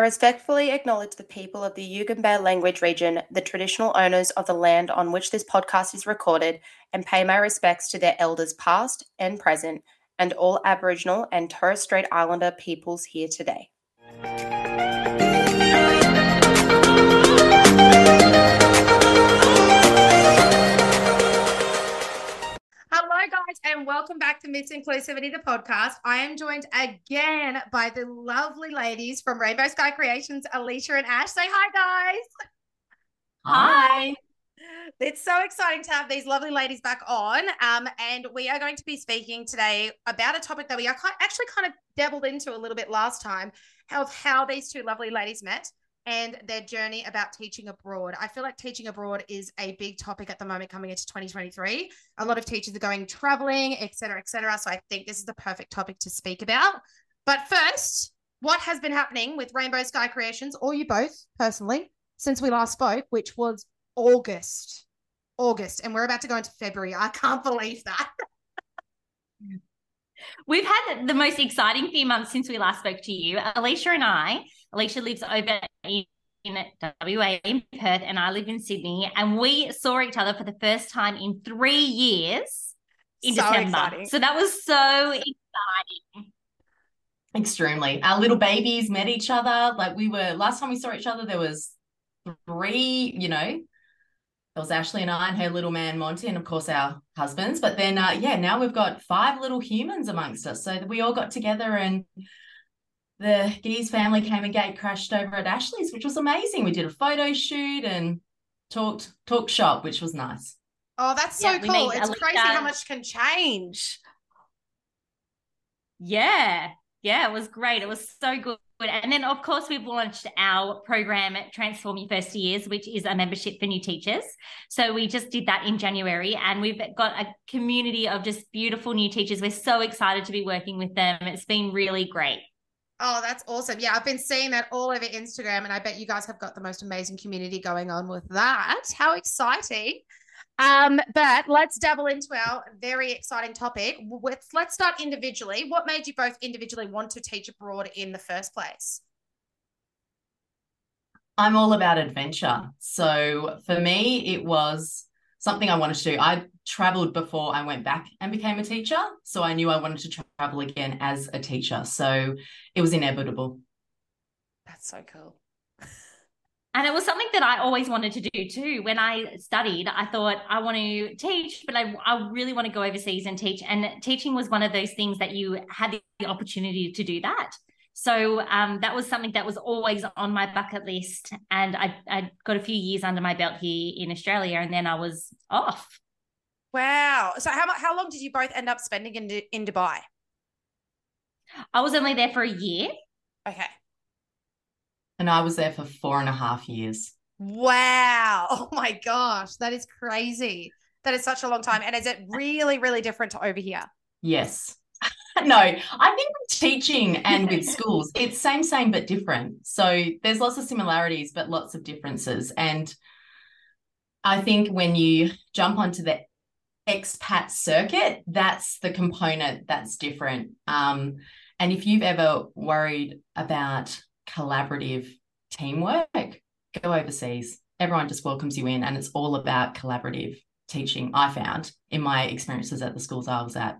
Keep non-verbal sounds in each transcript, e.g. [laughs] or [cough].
I respectfully acknowledge the people of the Yugambeh language region, the traditional owners of the land on which this podcast is recorded, and pay my respects to their elders past and present, and all Aboriginal and Torres Strait Islander peoples here today. And welcome back to Miss Inclusivity, the podcast. I am joined again by the lovely ladies from Rainbow Sky Creations, Alicia and Ash. Say hi, guys. Hi. It's so exciting to have these lovely ladies back on. Um, and we are going to be speaking today about a topic that we actually kind of dabbled into a little bit last time of how these two lovely ladies met and their journey about teaching abroad. I feel like teaching abroad is a big topic at the moment coming into 2023. A lot of teachers are going traveling, et cetera, et cetera. So I think this is the perfect topic to speak about. But first, what has been happening with Rainbow Sky Creations, or you both personally, since we last spoke, which was August. August. And we're about to go into February. I can't believe that. [laughs] We've had the most exciting few months since we last spoke to you. Alicia and I, Alicia lives over in WA in Perth, and I live in Sydney. And we saw each other for the first time in three years in So December. exciting. So that was so exciting. Extremely. Our little babies met each other. Like we were last time we saw each other, there was three, you know, there was Ashley and I and her little man Monty, and of course our husbands. But then uh yeah, now we've got five little humans amongst us. So we all got together and the Geese family came and gate crashed over at Ashley's, which was amazing. We did a photo shoot and talked talk shop, which was nice. Oh, that's so Yeah, cool. It's Alicia- crazy how much can change. Yeah. Yeah, it was great. It was so good. And then, of course, we've launched our program at Transform Your First Years, which is a membership for new teachers. So we just did that in January, and we've got a community of just beautiful new teachers. We're so excited to be working with them. It's been really great. Oh, that's awesome. Yeah, I've been seeing that all over Instagram, and I bet you guys have got the most amazing community going on with that. How exciting. Um, but let's dabble into our very exciting topic. Let's let's start individually. What made you both individually want to teach abroad in the first place? I'm all about adventure. So for me, it was something I wanted to do. I traveled before I went back and became a teacher. So I knew I wanted to travel again as a teacher. So it was inevitable. That's so cool. [laughs] And it was something that I always wanted to do too. When I studied, I thought I want to teach, but I, I really want to go overseas and teach. And teaching was one of those things that you had the opportunity to do that. So um, that was something that was always on my bucket list. And I, I got a few years under my belt here in Australia, and then I was off. Wow. So how how long did you both end up spending in in Dubai? I was only there for a year. Okay. And I was there for four and a half years. Wow. [laughs] Oh my gosh, that is crazy. That is such a long time. And is it really, really different to over here? Yes. [laughs] no, I think with teaching and with [laughs] schools, it's same, same, but different. So there's lots of similarities, but lots of differences. And I think when you jump onto the expat circuit, that's the component that's different. Um, and if you've ever worried about collaborative teamwork, go overseas. Everyone just welcomes you in, and it's all about collaborative teaching. I found in my experiences at the schools I was at.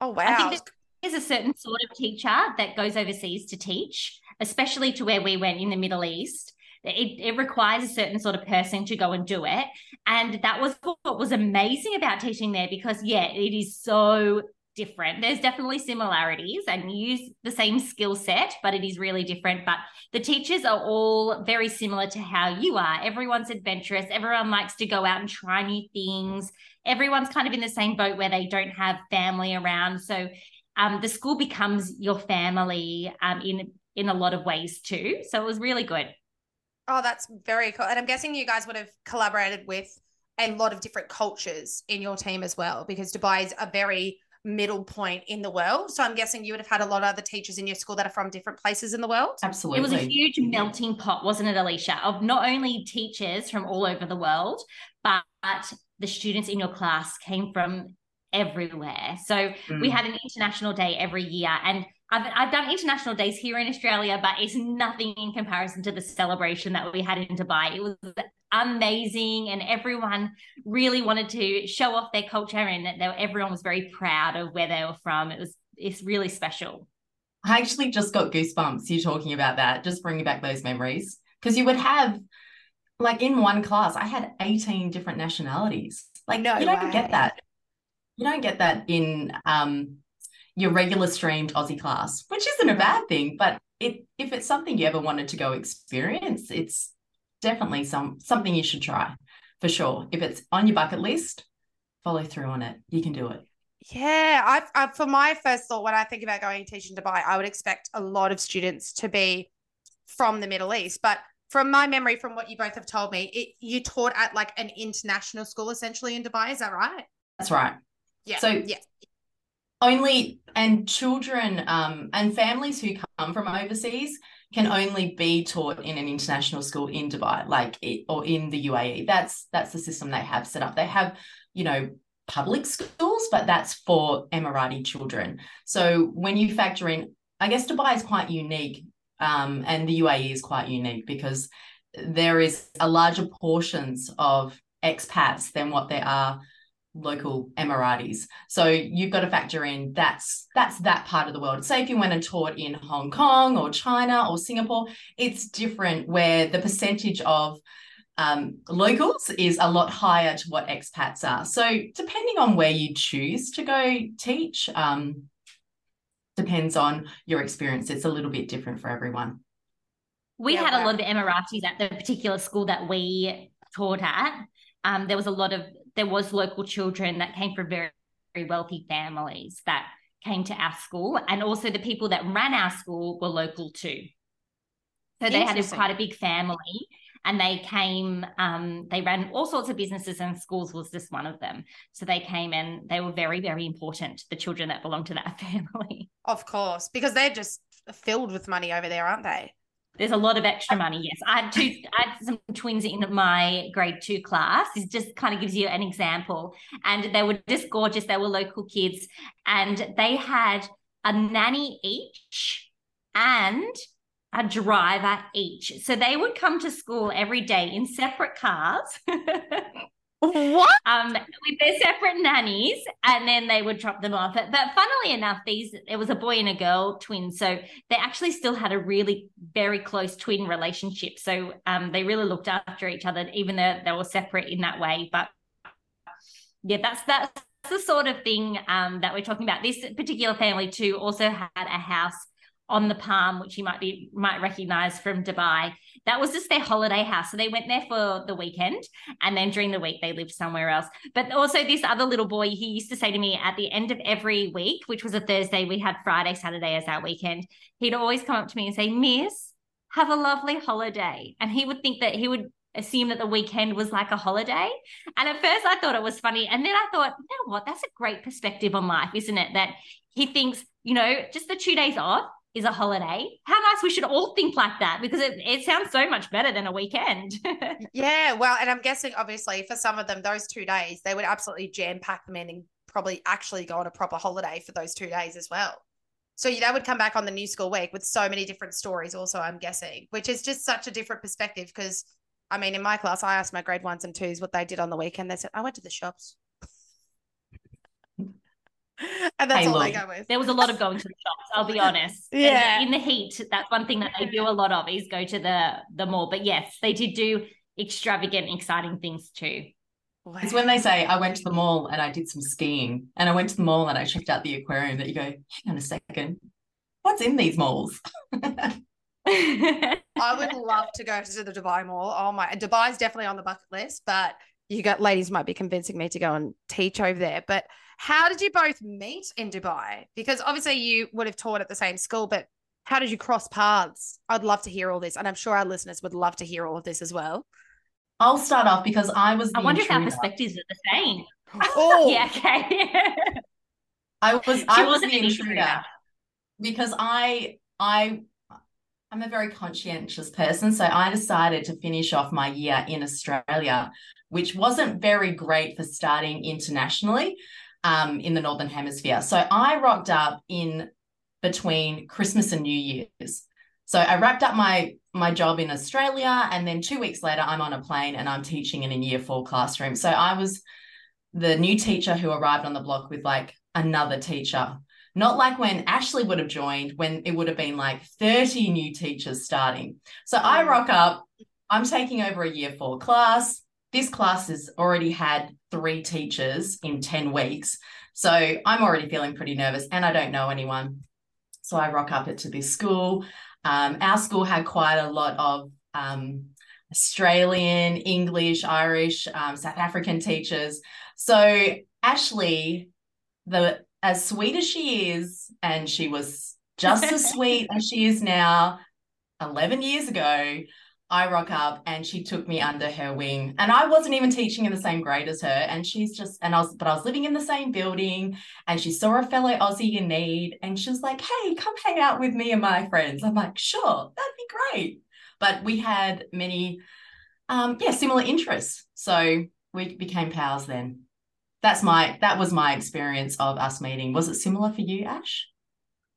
Oh I wow. think there's a certain sort of teacher that goes overseas to teach, especially to where we went in the Middle East. It, it requires a certain sort of person to go and do it. And that was what was amazing about teaching there because, yeah, it is so different. There's definitely similarities and use the same skill set, but it is really different. But the teachers are all very similar to how you are. Everyone's adventurous, everyone likes to go out and try new things. Everyone's kind of in the same boat where they don't have family around. So um, the school becomes your family um, in in a lot of ways too. So it was really good. Oh, that's very cool. And I'm guessing you guys would have collaborated with a lot of different cultures in your team as well, because Dubai is a very middle point in the world. So I'm guessing you would have had a lot of other teachers in your school that are from different places in the world. Absolutely. It was a huge melting pot, wasn't it, Alicia? Of not only teachers from all over the world, but the students in your class came from everywhere. So we Mm. had an international day every year, and I've, I've done international days here in Australia, but it's nothing in comparison to the celebration that we had in Dubai. It was amazing, and everyone really wanted to show off their culture, and they, everyone was very proud of where they were from. It was it's really special. I actually just got goosebumps you talking about that, just bringing back those memories. Because you would have, like in one class, I had 18 different nationalities. Like, no you don't way. get that. You don't get that in um, your regular streamed Aussie class, which isn't a bad thing. But it, if it's something you ever wanted to go experience, it's definitely some something you should try for sure. If it's on your bucket list, follow through on it. You can do it. Yeah, I, I for my first thought when I think about going to teach in Dubai, I would expect a lot of students to be from the Middle East. But from my memory, from what you both have told me, it, you taught at like an international school essentially in Dubai. Is that right? That's right. Yeah. So yeah. Only and children um, and families who come from overseas can only be taught in an international school in Dubai, like it, or in the UAE. That's that's the system they have set up. They have, you know, public schools, but that's for Emirati children. So when you factor in, I guess Dubai is quite unique, um, and the UAE is quite unique because there is a larger portions of expats than what there are local Emiratis. So you've got to factor in that's that's that part of the world. Say if you went and taught in Hong Kong or China or Singapore, it's different where the percentage of um, locals is a lot higher to what expats are. So depending on where you choose to go teach, um, depends on your experience. It's a little bit different for everyone. We yeah, had wow. a lot of Emiratis at the particular school that we taught at. Um, there was a lot of there was local children that came from very, very wealthy families that came to our school, and also the people that ran our school were local too. So they had a, quite a big family and they came um, they ran all sorts of businesses and schools was just one of them. So they came and they were very very important the children that belonged to that [laughs] family. Of course because they're just filled with money over there aren't they there's a lot of extra uh, money yes. I had two i had some twins in my grade two class. It just kind of gives you an example. And they were just gorgeous. They were local kids. And they had a nanny each and a driver each. So they would come to school every day in separate cars. [laughs] what? Um, with their separate nannies, and then they would drop them off. But, funnily enough, these it was a boy and a girl twin, so they actually still had a really very close twin relationship. So um, they really looked after each other, even though they were separate in that way. But yeah, that's that's the sort of thing um, that we're talking about. This particular family too also had a house on the Palm, which you might be might recognize from Dubai. That was just their holiday house. So they went there for the weekend and then during the week they lived somewhere else. But also this other little boy, he used to say to me at the end of every week, which was a Thursday, we had Friday, Saturday as our weekend. He'd always come up to me and say, Miss, have a lovely holiday. And he would think that he would assume that the weekend was like a holiday. And at first I thought it was funny. And then I thought, you know what? That's a great perspective on life, isn't it? That he thinks, you know, just the two days off is a holiday. How nice we should all think like that because it, it sounds so much better than a weekend. [laughs] yeah, well, and I'm guessing obviously for some of them, those two days, they would absolutely jam pack them in and probably actually go on a proper holiday for those two days as well. So that would come back on the new school week with so many different stories, also, I'm guessing, which is just such a different perspective because I mean, in my class, I asked my grade ones and twos what they did on the weekend. They said, I went to the shops. [laughs] and that's hey, all look, I go with. There was a lot of going to the shops. I'll be honest. [laughs] Yeah. In the heat, that's one thing that they do a lot of is go to the the mall. But yes, they did do extravagant, exciting things too. Wow. It's when they say I went to the mall and I did some skiing, and I went to the mall and I checked out the aquarium. That you go, hang on a second, what's in these malls? [laughs] I would love to go to the Dubai Mall. Oh my, Dubai's definitely on the bucket list, but you got ladies might be convincing me to go and teach over there. But how did you both meet in Dubai? Because obviously you would have taught at the same school, but how did you cross paths? I'd love to hear all this. And I'm sure our listeners would love to hear all of this as well. I'll start off because I was. I wonder intruder. if our perspectives are the same. [laughs] Oh, [laughs] yeah, okay. I was. I was the intruder, intruder because I I I'm a very conscientious person, so I decided to finish off my year in Australia, which wasn't very great for starting internationally um, in the Northern Hemisphere. So I rocked up in between Christmas and New Year's. So I wrapped up my my job in Australia, and then two weeks later, I'm on a plane and I'm teaching in a year four classroom. So I was the new teacher who arrived on the block with like another teacher. Not like when Ashley would have joined, when it would have been like 30 new teachers starting. So I mm. rock up, I'm taking over a year four class. This class has already had three teachers in 10 weeks. So I'm already feeling pretty nervous and I don't know anyone. So I rock up it to this school. Um, our school had quite a lot of um, Australian, English, Irish, um, South African teachers. So Ashley, the as sweet as she is, and she was just as [laughs] sweet as she is now, 11 years ago, I rock up and she took me under her wing. And I wasn't even teaching in the same grade as her. And she's just, and I was, but I was living in the same building and she saw a fellow Aussie in need and she was like, hey, come hang out with me and my friends. I'm like, sure, that'd be great. But we had many, um, yeah, similar interests. So we became pals then that's my that was my experience of us meeting. Was it similar for you, Ash?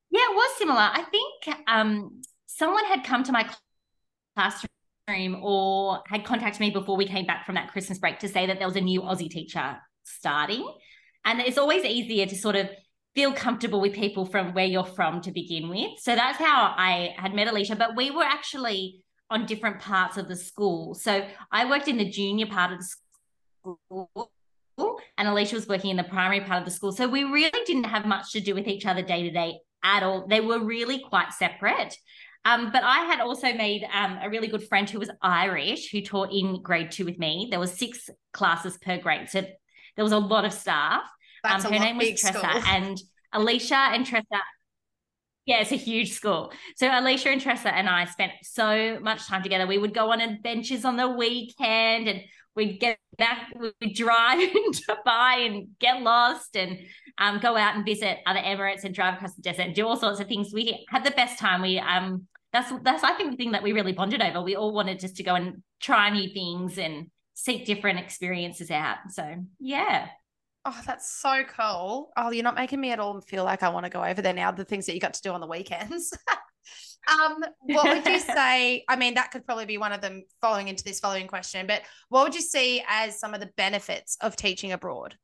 Yeah, it was similar. I think um, someone had come to my classroom or had contacted me before we came back from that Christmas break to say that there was a new Aussie teacher starting. And it's always easier to sort of feel comfortable with people from where you're from to begin with. So that's how I had met Alicia. But we were actually on different parts of the school. So I worked in the junior part of the school and Alicia was working in the primary part of the school. So we really didn't have much to do with each other day to day at all. They were really quite separate. Um, but I had also made um, a really good friend who was Irish who taught in grade two with me. There was six classes per grade, so there was a lot of staff. Um, her name was Tressa, school. [laughs] and Alicia and Tressa. Yeah, it's a huge school. So Alicia and Tressa and I spent so much time together. We would go on adventures on the weekend, and we'd get back, we'd drive [laughs] to Dubai and get lost and um, go out and visit other Emirates and drive across the desert and do all sorts of things. We had the best time. We um that's that's I think the thing that we really bonded over. We all wanted just to go and try new things and seek different experiences out. So yeah. Oh, that's so cool. Oh, you're not making me at all feel like I want to go over there now. The things that you got to do on the weekends. [laughs] Um, what would you [laughs] say? I mean, that could probably be one of them following into this following question, but what would you see as some of the benefits of teaching abroad?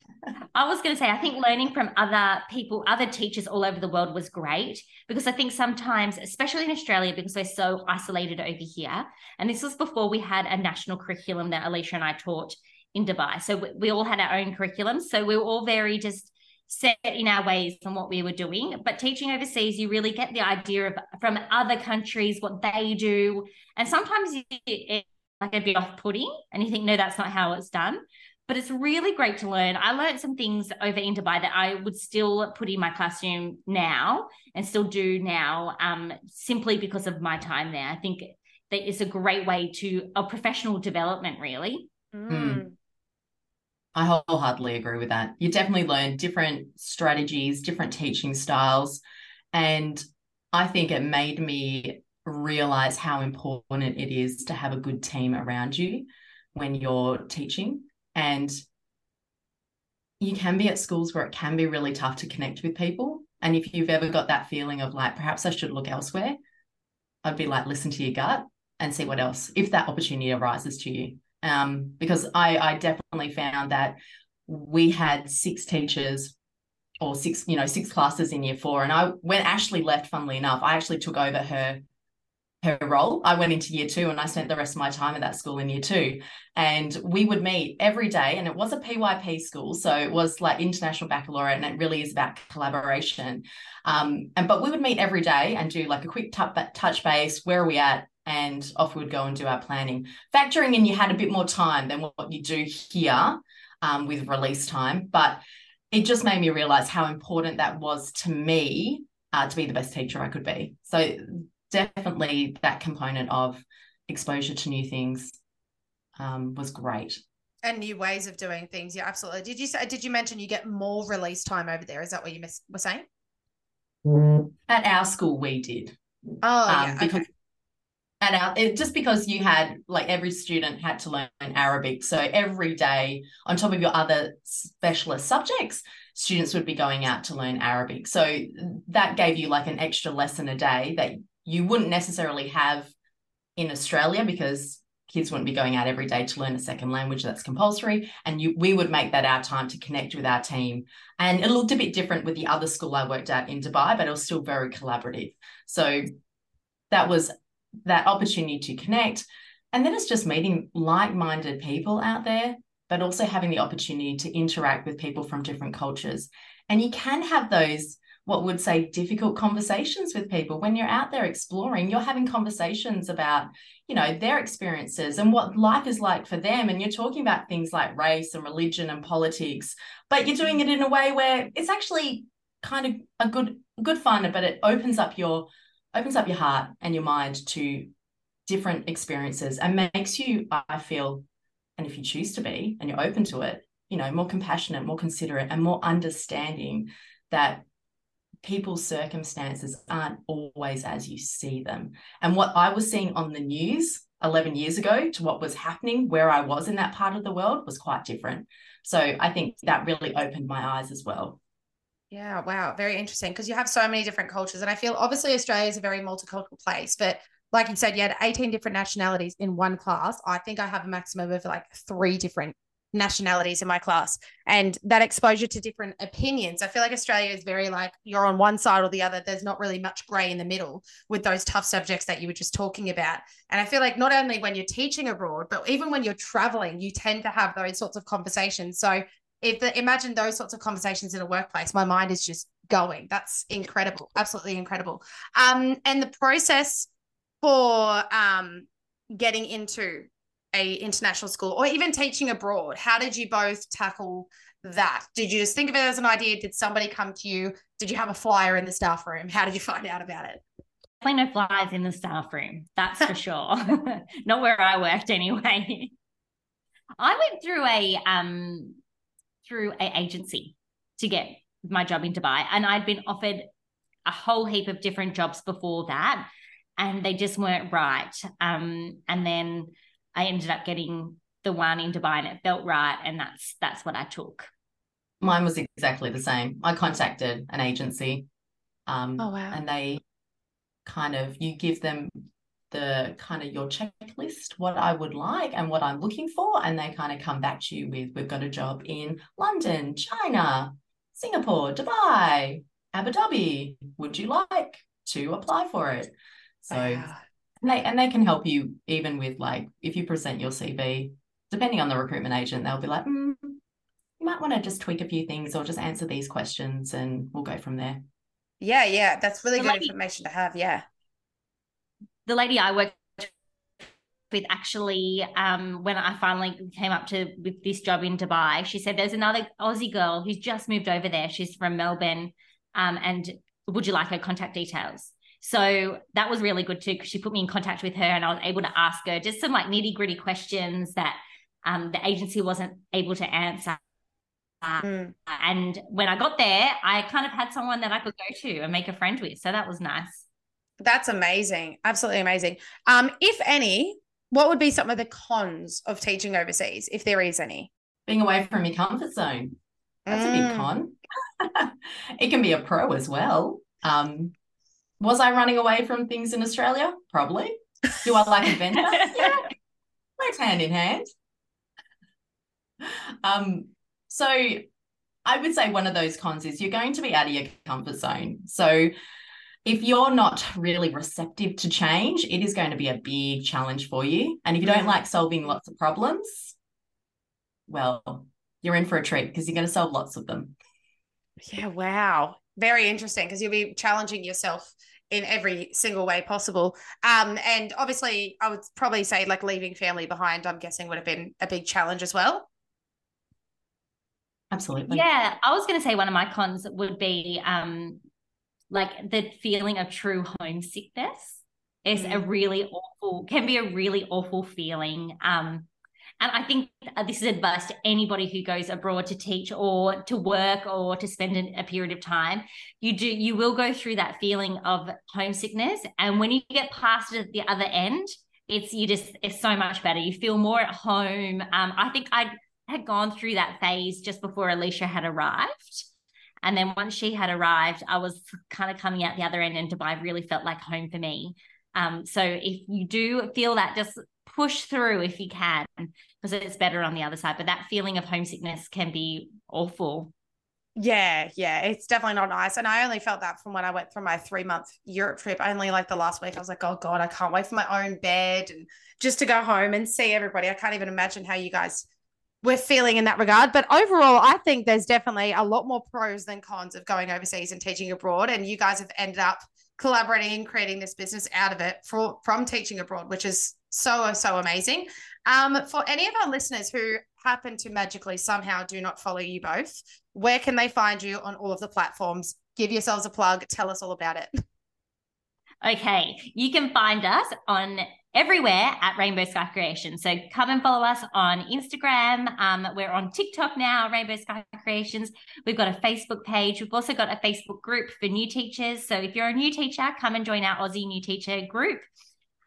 I was going to say, I think learning from other people, other teachers all over the world was great because I think sometimes, especially in Australia, because we're so isolated over here, and this was before we had a national curriculum that Alicia and I taught in Dubai. So we, we all had our own curriculum. So we were all very just set in our ways and what we were doing. But teaching overseas, you really get the idea of from other countries what they do, and sometimes you, it, like it'd be off-putting, and you think, no, that's not how it's done. But it's really great to learn. I learned some things over in Dubai that I would still put in my classroom now and still do now, um, simply because of my time there. I think that it's a great way to a professional development, really. Mm. I wholeheartedly agree with that. You definitely learn different strategies, different teaching styles. And I think it made me realize how important it is to have a good team around you when you're teaching. And you can be at schools where it can be really tough to connect with people. And if you've ever got that feeling of like, perhaps I should look elsewhere, I'd be like, listen to your gut and see what else, if that opportunity arises to you um, because I, I definitely found that we had six teachers or six, you know, six classes in year four. And I, when Ashley left, funnily enough, I actually took over her her role. I went into year two and I spent the rest of my time at that school in year two. And we would meet every day. And it was a PYP school. So it was like international baccalaureate and it really is about collaboration. Um, and but we would meet every day and do like a quick t- touch base. Where are we at? And off we would go and do our planning. Factoring in, you had a bit more time than what you do here um, with release time, but it just made me realize how important that was to me uh, to be the best teacher I could be. So definitely that component of exposure to new things um, was great. And new ways of doing things. Yeah, absolutely. Did you say? Did you mention you get more release time over there? Is that what you miss, were saying? At our school, we did. Oh, um, yeah. Because okay and our, it, just because you had like every student had to learn Arabic, so every day on top of your other specialist subjects, students would be going out to learn Arabic. So that gave you like an extra lesson a day that you wouldn't necessarily have in Australia because kids wouldn't be going out every day to learn a second language that's compulsory. And you we would make that our time to connect with our team. And it looked a bit different with the other school i worked at in dubai but it was still very collaborative. So that was that opportunity to connect. And then it's just meeting like minded people out there, but also having the opportunity to interact with people from different cultures. And you can have those, what would say, difficult conversations with people when you're out there exploring. You're having conversations about, you know, their experiences and what life is like for them. And you're talking about things like race and religion and politics, but you're doing it in a way where it's actually kind of a good, good fun, but it opens up your opens up your heart and your mind to different experiences and makes you, I feel, and if you choose to be and you're open to it, you know, more compassionate, more considerate, and more understanding that people's circumstances aren't always as you see them. And what I was seeing on the news 11 years ago to what was happening where I was in that part of the world was quite different. So I think that really opened my eyes as well. Yeah, wow, very interesting because you have so many different cultures, and I feel obviously Australia is a very multicultural place, but like you said, you had 18 different nationalities in one class. I think I have a maximum of like three different nationalities in my class, and that exposure to different opinions. I feel like Australia is very like you're on one side or the other. There's not really much gray in the middle with those tough subjects that you were just talking about. And I feel like not only when you're teaching abroad, but even when you're traveling, you tend to have those sorts of conversations. So if the, imagine those sorts of conversations in a workplace, my mind is just going. That's incredible, absolutely incredible. Um, and the process for um getting into a international school or even teaching abroad, how did you both tackle that? Did you just think of it as an idea? Did somebody come to you? Did you have a flyer in the staff room? How did you find out about it? Definitely no flyers in the staff room. That's for sure. [laughs] Not where I worked anyway. [laughs] I went through a um through an agency to get my job in Dubai. And I'd been offered a whole heap of different jobs before that, and they just weren't right. Um, and then I ended up getting the one in Dubai, and it felt right, and that's that's what I took. Mine was exactly the same. I contacted an agency, um, oh wow, and they kind of you give them the kind of your checklist, what I would like and what I'm looking for. And they kind of come back to you with, we've got a job in London, China, Singapore, Dubai, Abu Dhabi. Would you like to apply for it? So, wow. and they, and they can help you even with like, if you present your CV, depending on the recruitment agent, they'll be like, mm, you might want to just tweak a few things or just answer these questions and we'll go from there. Yeah, yeah, that's really good information to have. Yeah the lady I worked with actually um, when I finally came up to with this job in Dubai, she said there's another Aussie girl who's just moved over there. She's from Melbourne, um, and would you like her contact details? So that was really good too because she put me in contact with her, and I was able to ask her just some like nitty gritty questions that um, the agency wasn't able to answer. mm. And when I got there, I kind of had someone that I could go to and make a friend with. So that was nice. That's amazing. Absolutely amazing. Um, if any, what would be some of the cons of teaching overseas, if there is any? Being away from your comfort zone. That's mm. a big mm. con. [laughs] it can be a pro as well. Um, was I running away from things in Australia? Probably. Do I like adventure? [laughs] yeah. Let's hand in hand. Um, so I would say one of those cons is you're going to be out of your comfort zone. So if you're not really receptive to change, it is going to be a big challenge for you. And if you don't like solving lots of problems, well, you're in for a treat because you're going to solve lots of them. Yeah, wow. Very interesting because you'll be challenging yourself in every single way possible. Um, and obviously, I would probably say like leaving family behind, I'm guessing would have been a big challenge as well. Absolutely. Yeah, I was going to say one of my cons would be um, like the feeling of true homesickness is mm. a really awful can be a really awful feeling um And I think this is advice to anybody who goes abroad to teach or to work or to spend a period of time. You do, you will go through that feeling of homesickness. And when you get past it at the other end, it's you just it's so much better. You feel more at home. Um, I think I had gone through that phase just before Alicia had arrived. And then once she had arrived, I was kind of coming out the other end, and Dubai really felt like home for me. Um, so if you do feel that, just push through if you can, because it's better on the other side. But that feeling of homesickness can be awful. Yeah, yeah, it's definitely not nice. And I only felt that from when I went for my three month Europe trip. Only like the last week, I was like, oh God, I can't wait for my own bed and just to go home and see everybody. I can't even imagine how you guys were feeling in that regard. But overall, I think there's definitely a lot more pros than cons of going overseas and teaching abroad. And you guys have ended up collaborating and creating this business out of it for, from teaching abroad, which is so, so amazing. Um, for any of our listeners who happen to magically somehow do not follow you both, where can they find you on all of the platforms? Give yourselves a plug. Tell us all about it. [laughs] Okay, you can find us on everywhere at Rainbow Sky Creations. So come and follow us on Instagram. Um, we're on TikTok now, Rainbow Sky Creations. We've got a Facebook page. We've also got a Facebook group for new teachers. So if you're a new teacher, come and join our Aussie New Teacher group.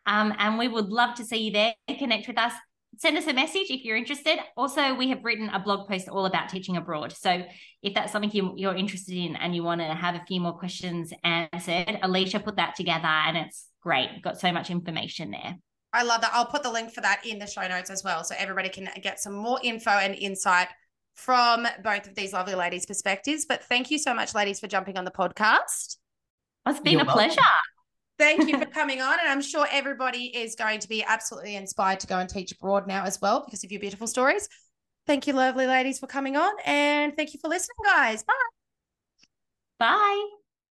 Um, and we would love to see you there. Connect with us send us a message if you're interested. Also, we have written a blog post all about teaching abroad. So if that's something you, are interested in and you want to have a few more questions answered, Alicia put that together and it's great. got so much information there. I love that. I'll put the link for that in the show notes as well. So everybody can get some more info and insight from both of these lovely ladies' perspectives. But thank you so much, ladies, for jumping on the podcast. It's been You're a welcome. pleasure. Thank you for [laughs] coming on. And I'm sure everybody is going to be absolutely inspired to go and teach abroad now as well because of your beautiful stories. Thank you, lovely ladies, for coming on. And thank you for listening, guys. Bye. Bye.